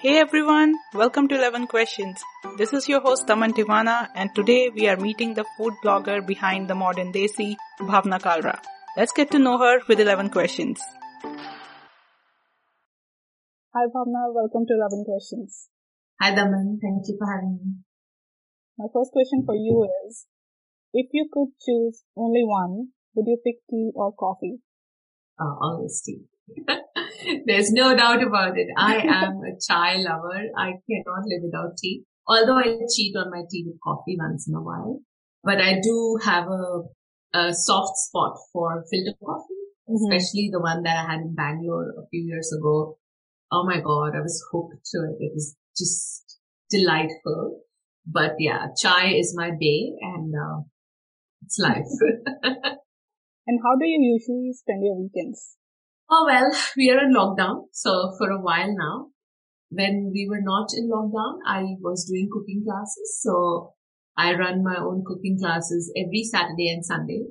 Hey everyone, welcome to 11 Questions. This is your host Daman Tivana and today we are meeting the food blogger behind the modern Desi, Bhavna Kalra. Let's get to know her with 11 questions. Hi Bhavna, welcome to 11 Questions. Hi Daman, thank you for having me. My first question for you is, if you could choose only one, would you pick tea or coffee? Oh, always tea. There's no doubt about it. I am a chai lover. I cannot live without tea. Although I cheat on my tea with coffee once in a while. But I do have a, a soft spot for filter coffee, mm-hmm. especially the one that I had in Bangalore a few years ago. Oh my God, I was hooked to it. It was just delightful. But yeah, chai is my day and uh, it's life. and how do you usually spend your weekends? Oh, well, we are in lockdown. So for a while now, when we were not in lockdown, I was doing cooking classes. So I run my own cooking classes every Saturday and Sunday.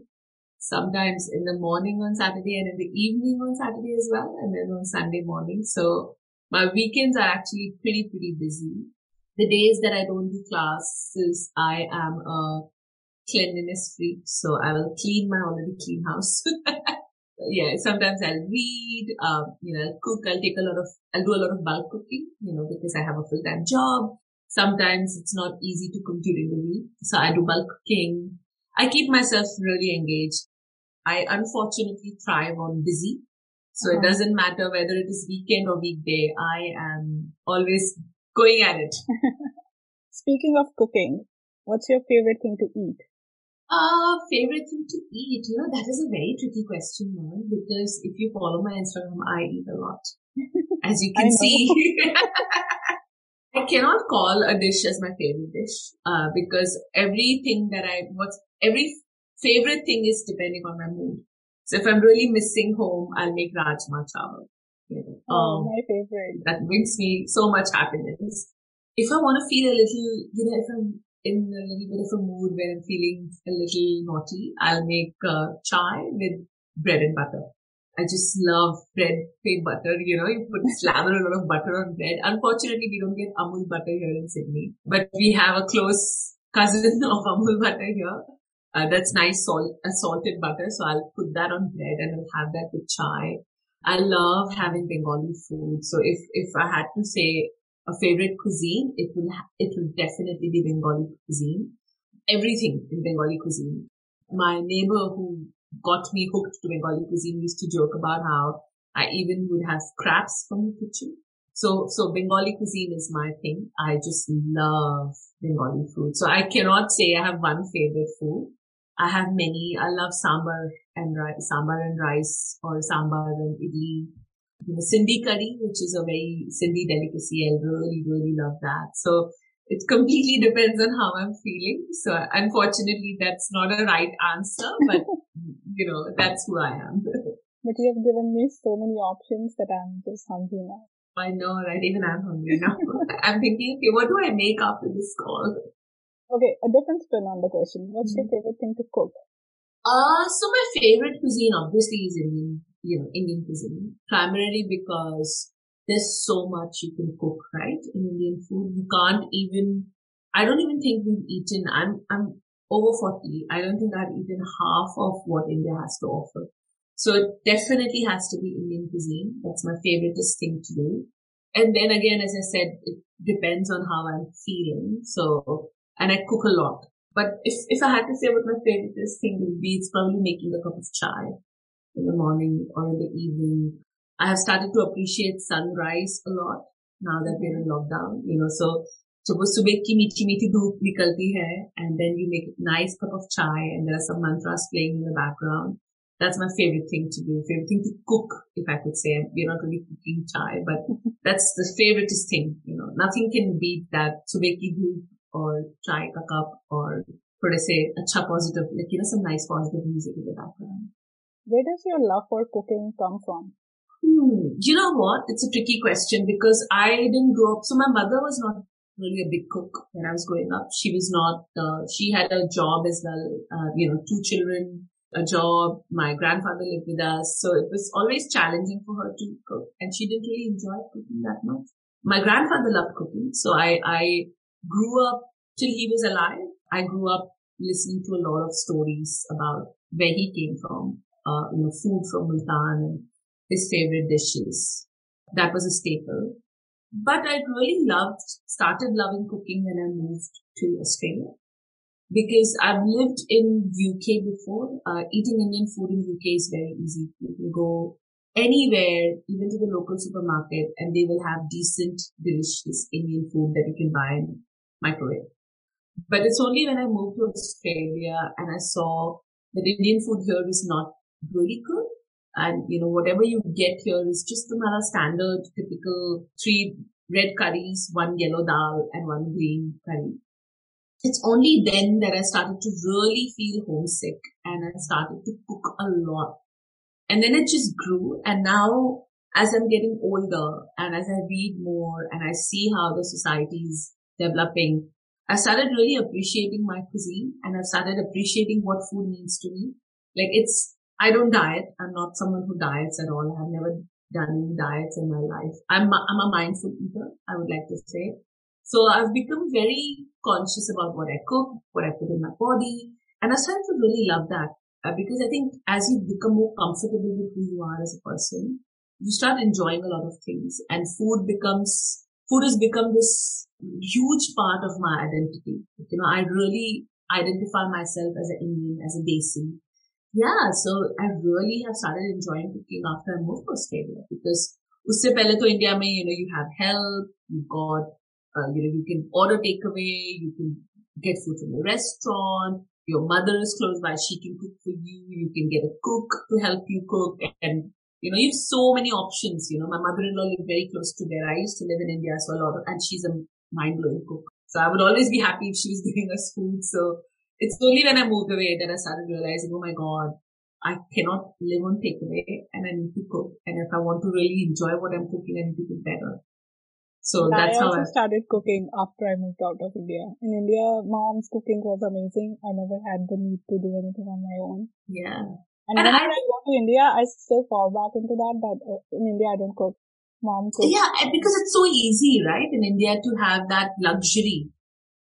Sometimes in the morning on Saturday and in the evening on Saturday as well. And then on Sunday morning. So my weekends are actually pretty, pretty busy. The days that I don't do classes, I am a cleanliness freak. So I will clean my already clean house. yeah, sometimes I'll read, um, you know, I'll cook, I'll take a lot of, I'll do a lot of bulk cooking, you know, because I have a full-time job. Sometimes it's not easy to cook during the week. So I do bulk cooking. I keep myself really engaged. I unfortunately thrive on busy. So it doesn't matter whether it is weekend or weekday. I am always going at it. Speaking of cooking, what's your favorite thing to eat? Uh, favorite thing to eat? You know, that is a very tricky question, man, because if you follow my Instagram, I eat a lot. As you can see. I cannot call a dish as my favorite dish, uh, because everything that I, what's, every favorite thing is depending on my mood. So if I'm really missing home, I'll make Rajma Chawal. You know, oh, um, my favorite. That brings me so much happiness. If I want to feel a little, you know, if I'm in a little bit of a mood where I'm feeling a little naughty, I'll make uh, chai with bread and butter. I just love bread, fake butter. You know, you put slather a lot of butter on bread. Unfortunately, we don't get Amul butter here in Sydney, but we have a close cousin of Amul butter here. Uh, that's nice salt, uh, salted butter. So I'll put that on bread and I'll have that with chai. I love having Bengali food. So if, if I had to say a favorite cuisine, it will, it will definitely be Bengali cuisine. Everything in Bengali cuisine. My neighbor who got me hooked to Bengali cuisine used to joke about how I even would have scraps from the kitchen. So, so Bengali cuisine is my thing. I just love Bengali food. So I cannot say I have one favorite food. I have many. I love sambar and rice, sambar and rice or sambar and idli you know, Sindhi curry, which is a very Sindhi delicacy. I really, really love that. So it completely depends on how I'm feeling. So unfortunately, that's not a right answer, but you know, that's who I am. but you have given me so many options that I'm just hungry now. I know, right? Even I'm hungry now. I'm thinking, okay, what do I make after this call? Okay, a different spin on the question. What's mm-hmm. your favorite thing to cook? Uh, so my favorite cuisine obviously is Indian you know, Indian cuisine, primarily because there's so much you can cook, right? In Indian food, you can't even, I don't even think we've eaten, I'm, I'm over 40. I don't think I've eaten half of what India has to offer. So it definitely has to be Indian cuisine. That's my favoriteest thing to do. And then again, as I said, it depends on how I'm feeling. So, and I cook a lot. But if, if I had to say what my favoriteest thing would be, it's probably making a cup of chai in the morning or in the evening. I have started to appreciate sunrise a lot now that we're in lockdown, you know, so so वो सुबह की मीठी मीठी धूप निकलती है and then you make a nice cup of chai and there are some mantras playing in the background. That's my favorite thing to do. Favorite thing to cook, if I could say. We're not really cooking chai, but that's the favoriteest thing. You know, nothing can beat that subah ki dhoop or chai ka cup or थोड़े से अच्छा positive, like you know, some nice positive music in the background. Where does your love for cooking come from? Hmm. You know what? It's a tricky question because I didn't grow up. So my mother was not really a big cook when I was growing up. She was not, uh, she had a job as well, uh, you know, two children, a job. My grandfather lived with us. So it was always challenging for her to cook and she didn't really enjoy cooking that much. my grandfather loved cooking. So I, I grew up till he was alive. I grew up listening to a lot of stories about where he came from, uh, you know, food from Multan and his favorite dishes. That was a staple. But I really loved, started loving cooking when I moved to Australia because I've lived in UK before. Uh, eating Indian food in UK is very easy. You can go anywhere, even to the local supermarket, and they will have decent, delicious Indian food that you can buy in microwave. But it's only when I moved to Australia and I saw that Indian food here is not really good. And, you know, whatever you get here is just the Mala standard, typical three red curries, one yellow dal and one green curry. It's only then that I started to really feel homesick and I started to cook a lot. And then it just grew. And now as I'm getting older and as I read more and I see how the society is developing, I started really appreciating my cuisine and I've started appreciating what food means to me. Like it's, I don't diet. I'm not someone who diets at all. I've never done any diets in my life. I'm, I'm a mindful eater, I would like to say. So I've become very conscious about what I cook, what I put in my body. And I started to really love that uh, because I think as you become more comfortable with who you are as a person, you start enjoying a lot of things and food becomes, food has become this huge part of my identity. You know, I really identify myself as an Indian, as a Desi. Yeah, so I really have started enjoying cooking after I moved to Australia because pehle to India mein, you know, you have help, you've got, uh, you know, you can order takeaway, you can get food from the restaurant, your mother is close by, she can cook for you, you can get a cook to help you cook and you know, you have so many options. You know, my mother-in-law lived very close to there. I used to live in India, so a lot of, and she's a mind-blowing cook. So I would always be happy if she was giving us food. So it's only when I moved away that I started realizing, oh my God, I cannot live on takeaway and I need to cook. And if I want to really enjoy what I'm cooking, I need to cook better. So I how also I started cooking after I moved out of India. In India, mom's cooking was amazing. I never had the need to do anything on my own. yeah. And, And whenever I- I, go to India, I still fall back into that, but uh, in India, I don't cook. Mom cooks. Yeah, because it's so easy, right, in India to have that luxury.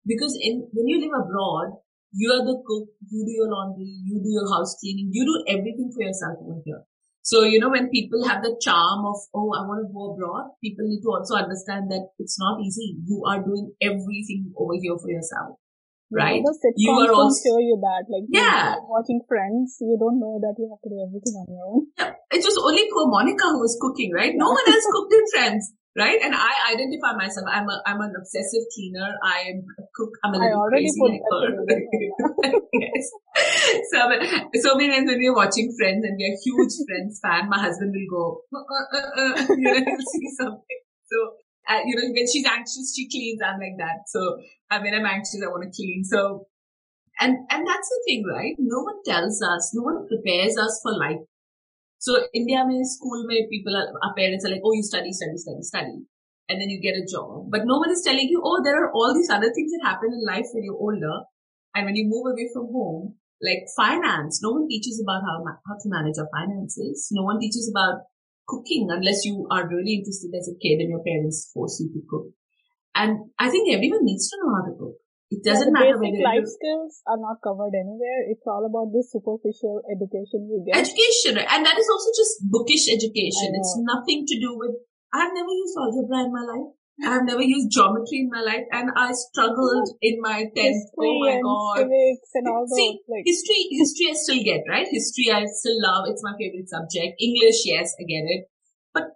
Because in when you live abroad, you are the cook, you do your laundry, you do your house cleaning, you do everything for yourself over here. So, you know, when people have the charm of, oh, I want to go abroad, people need to also understand that it's not easy. You are doing everything over here for yourself. Right? The sitcoms You are also- show you that. Like, Yeah. watching Friends, you don't know that you have to do everything on your own. it was only poor Monica who was cooking, right? No one else cooked in Friends, right? And I identify myself. I'm a, I'm an obsessive cleaner. I am a cook. I'm a crazy yes. So, so many times when we're watching Friends and we're huge Friends fan, my husband will go, uh, uh, uh, uh, you know, he'll see something. So, uh, you know, when she's anxious, she cleans. I'm like that. So, uh, when I'm anxious, I want to clean. So, and, and that's the thing, right? No one tells us, no one prepares us for life. So India mein school mein people are, our parents are like, oh, you study, study, study, study. And then you get a job. But no one is telling you, oh, there are all these other things that happen in life when you're older. And when you move away from home, like finance, no one teaches about how, how to manage your finances. No one teaches about cooking unless you are really interested as a kid and your parents force you to cook. And I think everyone needs to know how to cook. It doesn't the matter basic life skills are not covered anywhere. It's all about this superficial education you get. education, and that is also just bookish education. It's nothing to do with. I've never used algebra in my life. I've never used geometry in my life, and I struggled in my tenth. Oh my and god! civics and all See, those. Like, history, history I still get, right? History I still love. It's my favorite subject. English, yes, I get it. But,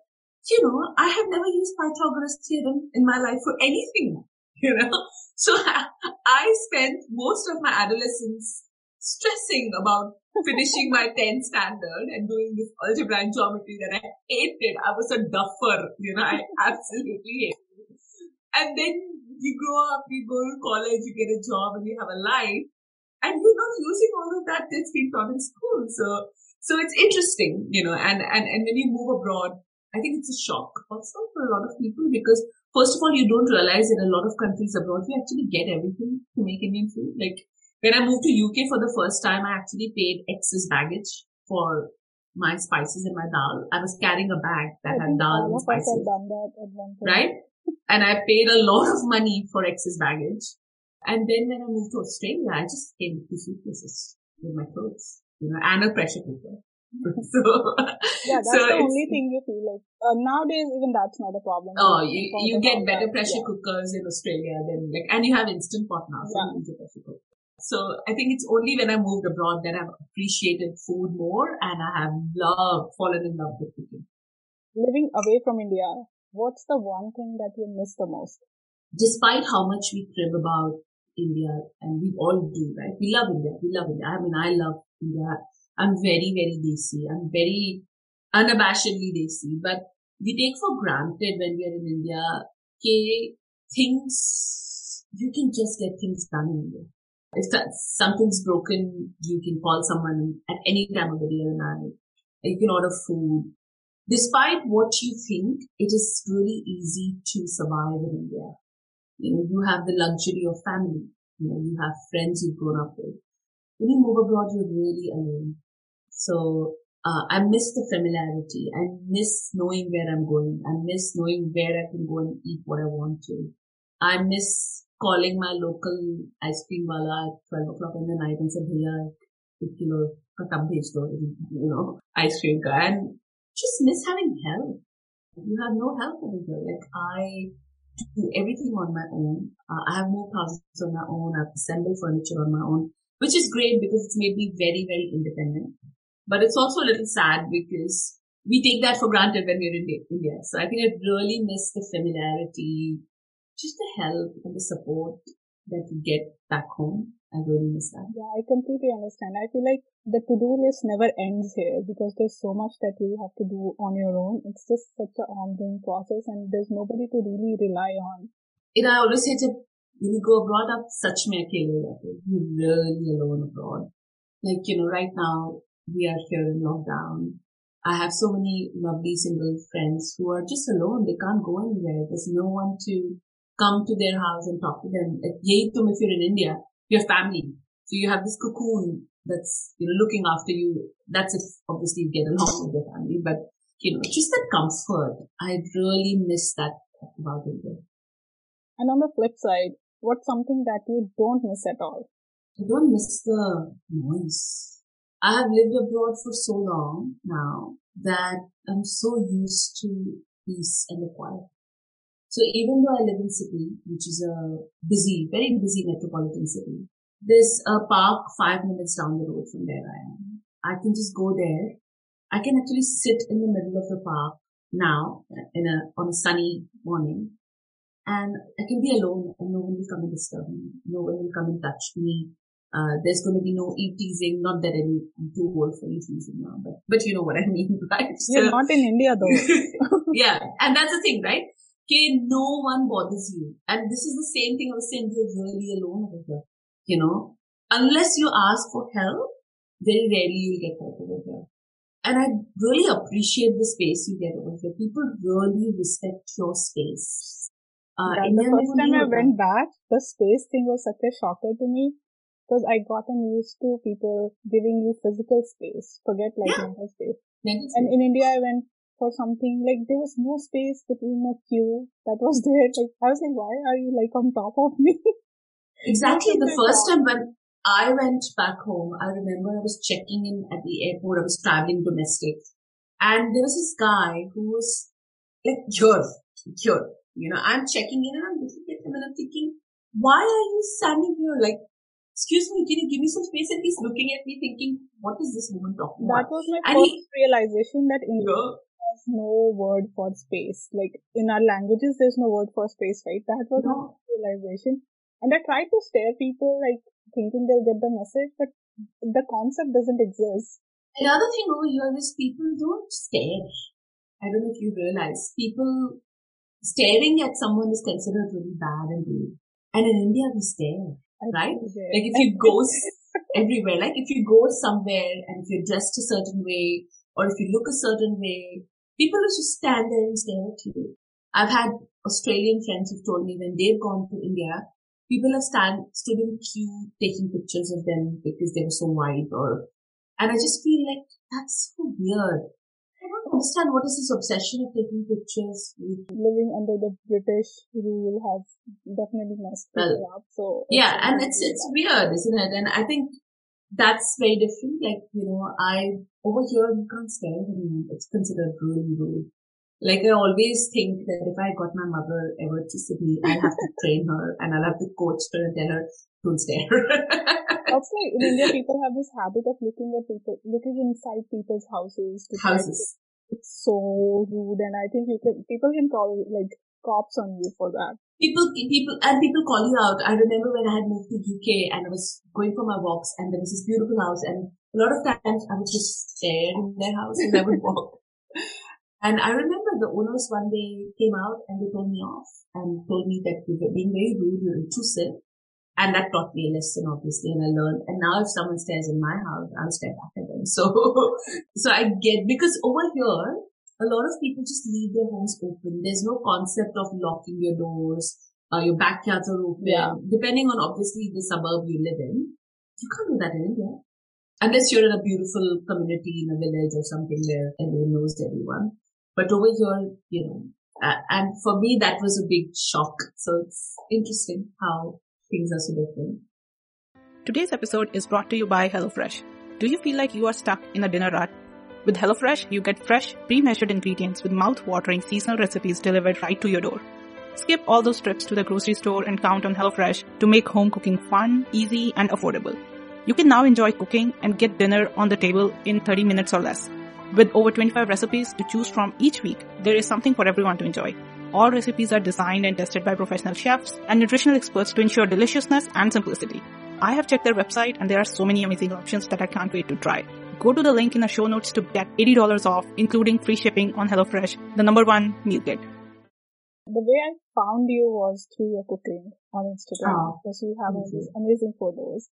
you know, I have never used Pythagoras theorem in my life for anything, you know? So I spent most of my adolescence stressing about finishing my 10th standard and doing this algebra and geometry that I hated. I was a duffer, you know, I absolutely hated it. And then you grow up, you go to college, you get a job and you have a life and you're not using all of that that's being taught in school. So, so it's interesting, you know, and, and, and when you move abroad, I think it's a shock also for a lot of people because first of all, you don't realize in a lot of countries abroad, you actually get everything to make Indian food. Like when I moved to UK for the first time, I actually paid excess baggage for my spices and my dal. I was carrying a bag that I had dal and of us have spices, done that at one point. right? and I paid a lot of money for excess baggage. And then when I moved to Australia, I just came with two suitcases with my clothes, you know, and a pressure cooker. so yeah, that's so the only thing you feel like. Uh, nowadays, even that's not a problem. Oh, you, you get better that, pressure yeah. cookers in Australia than like, and you have instant pot now, so yeah. you pressure cooker. So I think it's only when I moved abroad that I've appreciated food more and I have loved, fallen in love with cooking. Living away from India, what's the one thing that you miss the most? Despite how much we crib about India, and we all do, right? We love India. We love India. I mean, I love India. I'm very, very desi. I'm very unabashedly desi, but we take for granted when we are in India, okay, things, you can just get things done in India. If something's broken, you can call someone at any time of the day or night. You can order food. Despite what you think, it is really easy to survive in India. You know, you have the luxury of family. You know, you have friends you've grown up with. When you move abroad, you're really alone. So uh, I miss the familiarity. I miss knowing where I'm going. I miss knowing where I can go and eat what I want to. I miss calling my local ice cream wala at 12 o'clock in the night and say, Bhaiya, एक kilo ka tub bhej you know, ice cream ka. And just miss having help. You have no help over here. Like I do everything on my own. Uh, I have moved houses on my own. I've assembled furniture on my own, which is great because it's made me very, very independent. But it's also a little sad because we take that for granted when we're in India. So I think I really miss the familiarity, just the help and the support that you get back home. I really miss that. Yeah, I completely understand. I feel like the to-do list never ends here because there's so much that you have to do on your own. It's just such an ongoing process and there's nobody to really rely on. You know, I always say to when you go abroad, up such me you're really alone abroad. Like, you know, right now, we are here in lockdown. I have so many lovely single friends who are just alone. They can't go anywhere. There's no one to come to their house and talk to them. Like, if you're in India, you have family. So you have this cocoon that's, you know, looking after you. That's if obviously you get along with your family, but you know, just that comfort. I really miss that about India. And on the flip side, what's something that you don't miss at all? I don't miss the noise. I have lived abroad for so long now that I'm so used to peace and the quiet. So even though I live in city, which is a busy, very busy metropolitan city, there's a park five minutes down the road from where I am. I can just go there. I can actually sit in the middle of the park now in a, on a sunny morning and I can be alone and no one will come and disturb me. No one will come and touch me. Uh, there's going to be no e teasing. Not that any, I'm too old for e teasing now, but, but you know what I mean, right? So, You're not in India though. yeah. And that's the thing, right? Okay, no one bothers you. And this is the same thing I was saying, you're really alone over here. You know, unless you ask for help, very rarely you'll get help over here. And I really appreciate the space you get over here. People really respect your space. Uh, the first time I went back, the space thing was such a shocker to me because I gotten used to people giving you physical space, forget like yeah. mental space. Mental and in India, I went for something like there was no space between a queue that was there. Like I was like, why are you like on top of me? Exactly. the first time when I went back home, I remember I was checking in at the airport. I was traveling domestic, and there was this guy who was like, "Here, here." You know, I'm checking in and I'm looking at him and I'm thinking, why are you standing here? Like, excuse me, can you give me some space? And he's looking at me thinking, what is this woman talking that about? That was my and first he, realization that English yeah. has no word for space. Like in our languages, there's no word for space, right? That was no. my realization. And I tried to stare people like thinking they'll get the message, but the concept doesn't exist. Another thing over here is people don't stare. I don't know if you realize people staring at someone is considered really bad and rude. And in India, we stare right? Like if you go everywhere, like if you go somewhere and if you're dressed a certain way or if you look a certain way, people will just stand there and stare at you. I've had Australian friends who've told me when they've gone to India, people have stand, stood in queue taking pictures of them because they were so white or, and I just feel like that's so weird. I understand what is this obsession of taking pictures. Living under the British rule has definitely messed well, up. So yeah, and it's it's that. weird, isn't it? And I think that's very different. Like you know, I over here you can't stare at anyone. It's considered really rude. Like I always think that if I got my mother ever to Sydney, I'll have to train her and I'll have to coach her and tell her, don't stare. That's why in India, people have this habit of looking at people, looking inside people's houses. houses. It's so rude and I think you can, people can call like cops on you for that. People, people, and people call you out. I remember when I had moved to UK and I was going for my walks and there was this beautiful house and a lot of times I would just stare in their house and I would walk. And I remember the owners one day came out and they told me off and told me that we were being very rude, you're intrusive. And that taught me a lesson, obviously, and I learned. And now if someone stares in my house, I'll stare back at them. So, so I get, because over here, a lot of people just leave their homes open. There's no concept of locking your doors. Uh, your backyards are open. Yeah. Depending on obviously the suburb you live in. You can't do that in India. Unless you're in a beautiful community in a village or something where everyone knows everyone. But over here, you know, uh, and for me, that was a big shock. So it's interesting how things are so different. Today's episode is brought to you by HelloFresh. Do you feel like you are stuck in a dinner rut? With HelloFresh, you get fresh, pre-measured ingredients with mouth-watering seasonal recipes delivered right to your door. Skip all those trips to the grocery store and count on HelloFresh to make home cooking fun, easy, and affordable. You can now enjoy cooking and get dinner on the table in 30 minutes or less. With over 25 recipes to choose from each week, there is something for everyone to enjoy. All recipes are designed and tested by professional chefs and nutritional experts to ensure deliciousness and simplicity. I have checked their website and there are so many amazing options that I can't wait to try. Go to the link in the show notes to get $80 off, including free shipping on HelloFresh, the number one meal kit. The way I found you was through your cooking on Instagram oh, because you have all these amazing photos.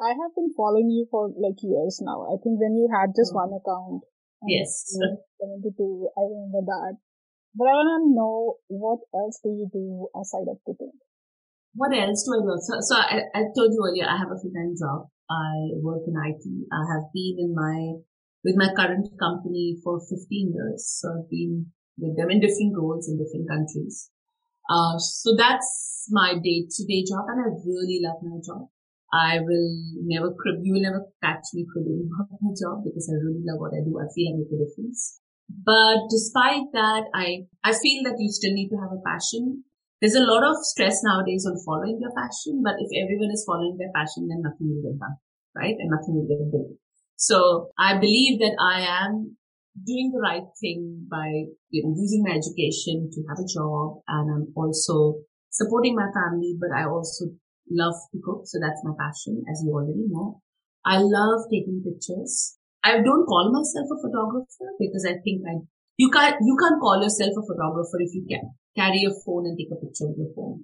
I have been following you for like years now. I think when you had just oh. one account, Yes. 72, I remember that. But I want to know what else do you do outside of cooking? What else do I do? So, so I, I told you earlier, I have a full-time job. I work in IT. I have been in my, with my current company for 15 years. So I've been with them in different roles in different countries. Uh, so that's my day-to-day job and I really love my job. I will never crib, you will never catch me cribbing about my job because I really love what I do. I feel I make a difference. But despite that, I, I feel that you still need to have a passion. There's a lot of stress nowadays on following your passion, but if everyone is following their passion, then nothing will get done, right? And nothing will get done. So I believe that I am doing the right thing by you know, using my education to have a job and I'm also supporting my family, but I also love to cook, so that's my passion, as you already know. I love taking pictures. I don't call myself a photographer because I think I, you can't, you can't call yourself a photographer if you can carry a phone and take a picture with your phone,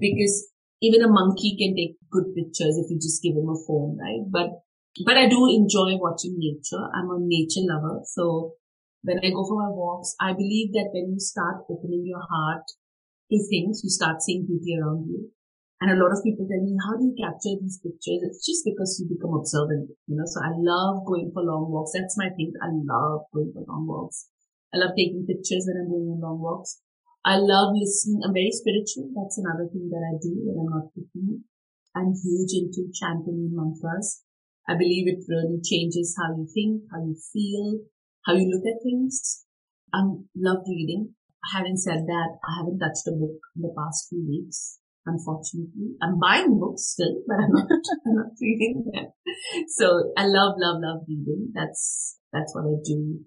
because even a monkey can take good pictures if you just give him a phone, right? But, but I do enjoy watching nature. I'm a nature lover. So when I go for my walks, I believe that when you start opening your heart to things, you start seeing beauty around you. And a lot of people tell me, how do you capture these pictures? It's just because you become observant, you know. So I love going for long walks. That's my thing. I love going for long walks. I love taking pictures when I'm going on long walks. I love listening. I'm very spiritual. That's another thing that I do when I'm not cooking. I'm huge into chanting mantras. I believe it really changes how you think, how you feel, how you look at things. I love reading. Having said that, I haven't touched a book in the past few weeks unfortunately. I'm buying books still, but I'm not, I'm not reading them. So I love, love, love reading. That's, that's what I do.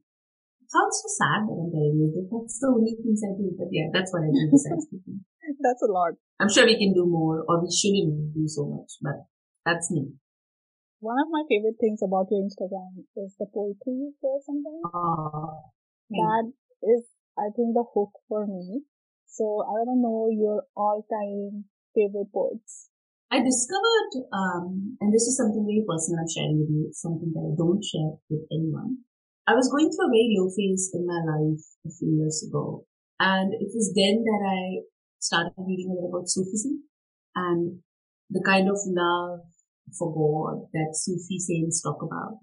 It sounds so sad that I'm telling you that that's the only things I do, but yeah, that's what I do besides that's a lot. I'm sure we can do more or we shouldn't do so much, but that's me. One of my favorite things about your Instagram is the poetry you share sometimes. Oh, that is, I think, the hook for me so I want to know your all-time favorite poets. I discovered, um, and this is something very personal I'm sharing with you, something that I don't share with anyone. I was going through a very low phase in my life a few years ago. And it was then that I started reading a lot about Sufism and the kind of love for God that Sufi saints talk about.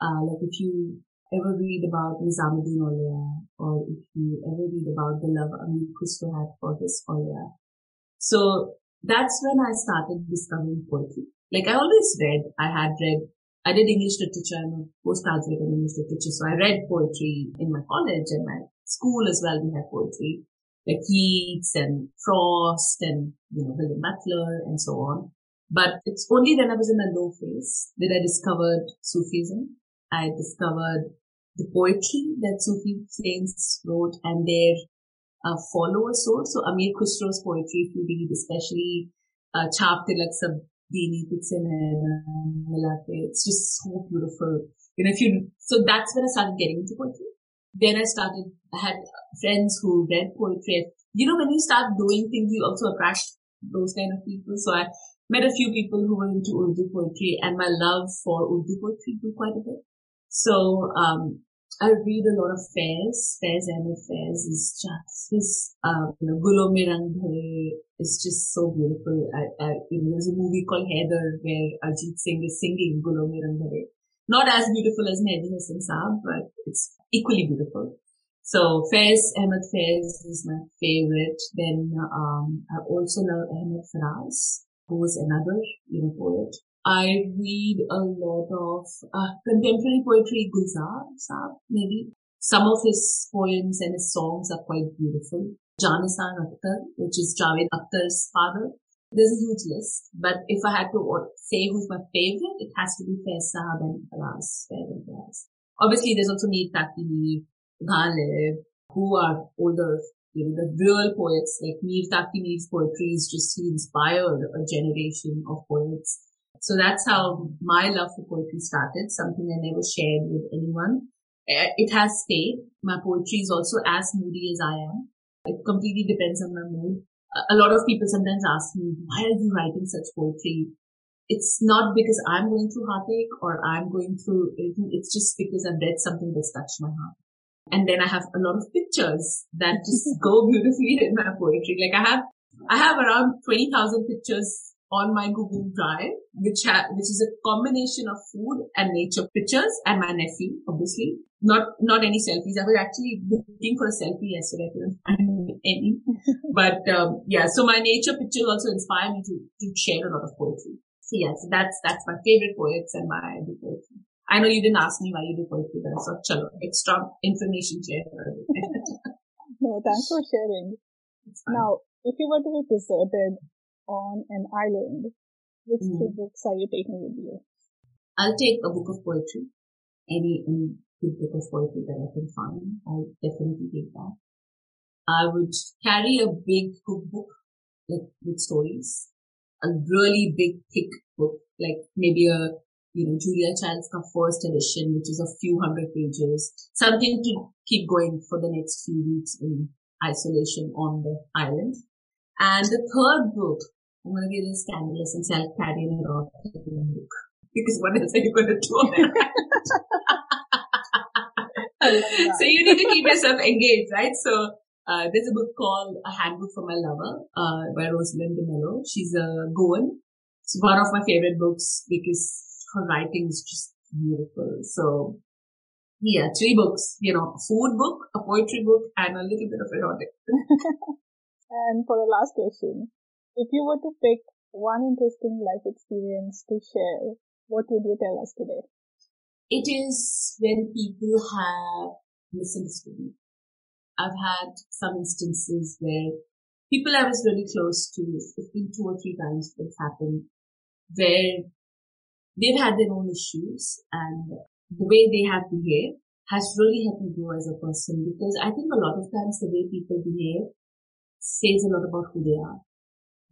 Uh, like if you ever read about Nizamuddin Aulia or if you ever read about the love Amir Khusro had for his Aulia. So that's when I started discovering poetry. Like I always read, I had read, I did English literature, I'm a postgraduate in English literature, so I read poetry in my college and my school as well. We had poetry like Keats and Frost and, you know, William Butler and so on. But it's only when I was in a low phase that I discovered Sufism. I discovered the poetry that Sufi saints wrote and their uh, followers wrote. So Amir Khusro's poetry, if you read, especially uh, Chhap Tilak Sab Chhini it's just so beautiful. You know, if you, so that's when I started getting into poetry. Then I started, I had friends who read poetry. You know, when you start doing things, you also attract those kind of people. So I met a few people who were into Urdu poetry and my love for Urdu poetry grew quite a bit. So, um, I read a lot of Faiz. Faiz and Faiz is just his, you know, Gulo Rang is just so beautiful. I, I, you know, there's a movie called Haider where Arijit Singh is singing Gulo Rang Not as beautiful as Mehdi Hasan Saab, but it's equally beautiful. So Faiz, Ahmed Faiz is my favorite. Then, um, I also love Ahmed Faraz who was another, you know, poet. I read a lot of uh, contemporary poetry, Gulzar Saab, maybe. Some of his poems and his songs are quite beautiful. Janisar Akhtar, which is Javed Akhtar's father. There's a huge list, but if I had to say who's my favorite, it has to be Faiz Saab and Faraz, Faiz and Faraz. Obviously, there's also Mir Taqi, Ghalib, who are older you know, the real poets like Mir Taqi poetry is just he inspired a generation of poets. So that's how my love for poetry started, something I never shared with anyone. Eh, it has stayed. My poetry is also as moody as I am. It completely depends on my mood. A lot of people sometimes ask me, why are you writing such poetry? It's not because I'm going through heartache or I'm going through anything. It's just because I've read something that's touched my heart. And then I have a lot of pictures that just go beautifully in my poetry. Like I have, I have around 20,000 pictures on my Google Drive, which ha- which is a combination of food and nature pictures and my nephew, obviously. Not, not any selfies. I was actually looking for a selfie yesterday. I couldn't find any. but, um, yeah, so my nature pictures also inspire me to, to share a lot of poetry. So yeah, so that's, that's my favorite poets and my poetry. I know you didn't ask me why you do poetry, but I thought, chalo, extra information share. no, thanks for sharing. Now, if you were to be deserted on an island, which mm. three books are you taking with you? I'll take a book of poetry. Any, any good book of poetry that I can find. I'll definitely take that. I would carry a big cookbook, like with stories. A really big, thick book, like maybe a you know, Julia Child's first edition, which is a few hundred pages, something to keep going for the next few weeks in isolation on the island. And the third book, I'm going to be a little scandalous and say I'll carry an erotic book. Because what else are you going to do on so you need to keep yourself engaged, right? So uh, there's a book called A Handbook for My Lover uh, by Rosalyn D'Mello. She's a Goan. It's one of my favorite books because her writing is just beautiful. So yeah, three books, you know, a food book, a poetry book, and a little bit of erotic. and for the last question, if you were to pick one interesting life experience to share, what would you tell us today? It is when people have misunderstood me. I've had some instances where people I was really close to, it's been two or three times it's happened, where they've had their own issues and the way they have behaved has really helped me grow as a person because I think a lot of times the way people behave says a lot about who they are,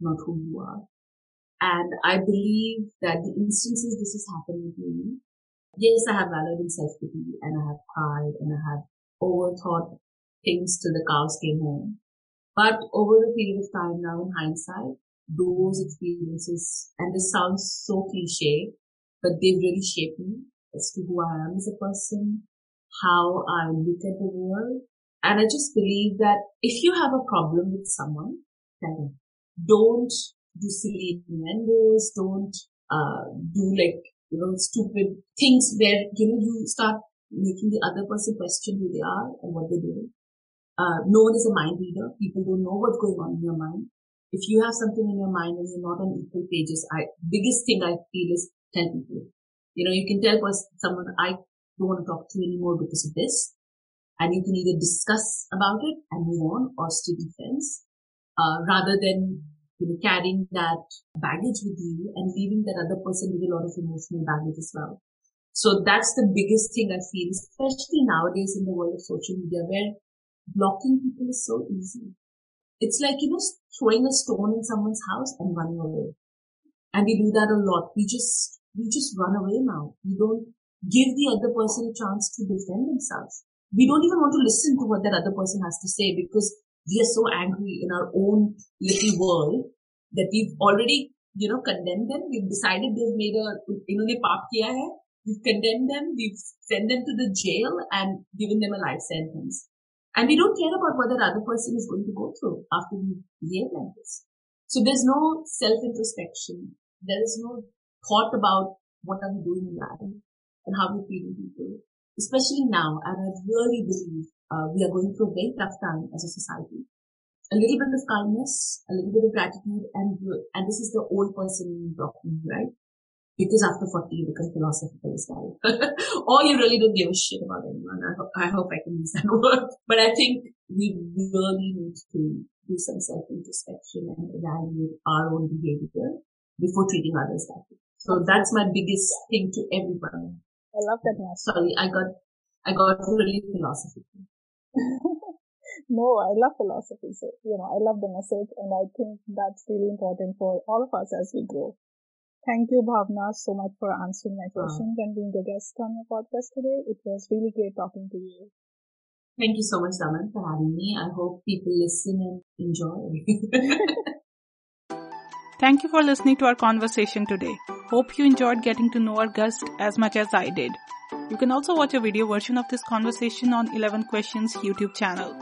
not who you are. And I believe that the instances this has happened with me, yes, I have valor and self-pity and I have cried and I have overthought things till the cows came home. But over the period of time now in hindsight, those experiences, and this sounds so cliche, but they've really shaped me as to who I am as a person, how I look at the world. And I just believe that if you have a problem with someone, then don't do silly innuendos, don't uh, do like, you know, stupid things where, you know, you start making the other person question who they are and what they're doing. Uh, no one is a mind reader. People don't know what's going on in your mind. If you have something in your mind and you're not on equal pages, I, biggest thing I feel is tell people. You know, you can tell someone, I don't want to talk to you anymore because of this. And you can either discuss about it and move on or be friends, uh, rather than, you know, carrying that baggage with you and leaving that other person with a lot of emotional baggage as well. So that's the biggest thing I feel, especially nowadays in the world of social media where blocking people is so easy. It's like, you know, throwing a stone in someone's house and running away. And we do that a lot. We just, we just run away now. We don't give the other person a chance to defend themselves. We don't even want to listen to what that other person has to say because we are so angry in our own little world that we've already, you know, condemned them. We've decided they've made a, you know, kiya hai We've condemned them, we've sent them to the jail and given them a life sentence. And we don't care about what that other person is going to go through after we behave like this. So there's no self-introspection. There is no thought about what are we doing in life and how we're treating people. Especially now, and I really believe uh, we are going through a very tough time as a society. A little bit of kindness, a little bit of gratitude, and and this is the old person talking, right? because after 40 you become philosophical as well. or you really don't give a shit about anyone. I, ho- I hope I can use that word. But I think we really need to do some self-introspection and evaluate our own behavior before treating others that way. So that's my biggest thing to everyone. I love that message. Sorry, I got, I got really philosophical. No, I love philosophy. So, you know, I love the message and I think that's really important for all of us as we grow. Thank you, Bhavna, so much for answering my ah. questions and being a guest on your podcast today. It was really great talking to you. Thank you so much, Daman, for having me. I hope people listen and enjoy. Thank you for listening to our conversation today. Hope you enjoyed getting to know our guest as much as I did. You can also watch a video version of this conversation on 11 Questions YouTube channel.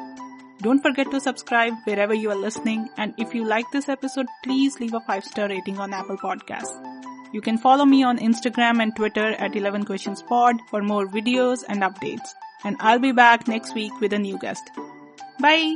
Don't forget to subscribe wherever you are listening and if you like this episode, please leave a 5 star rating on Apple Podcasts. You can follow me on Instagram and Twitter at 11 Questions Pod for more videos and updates. And I'll be back next week with a new guest. Bye!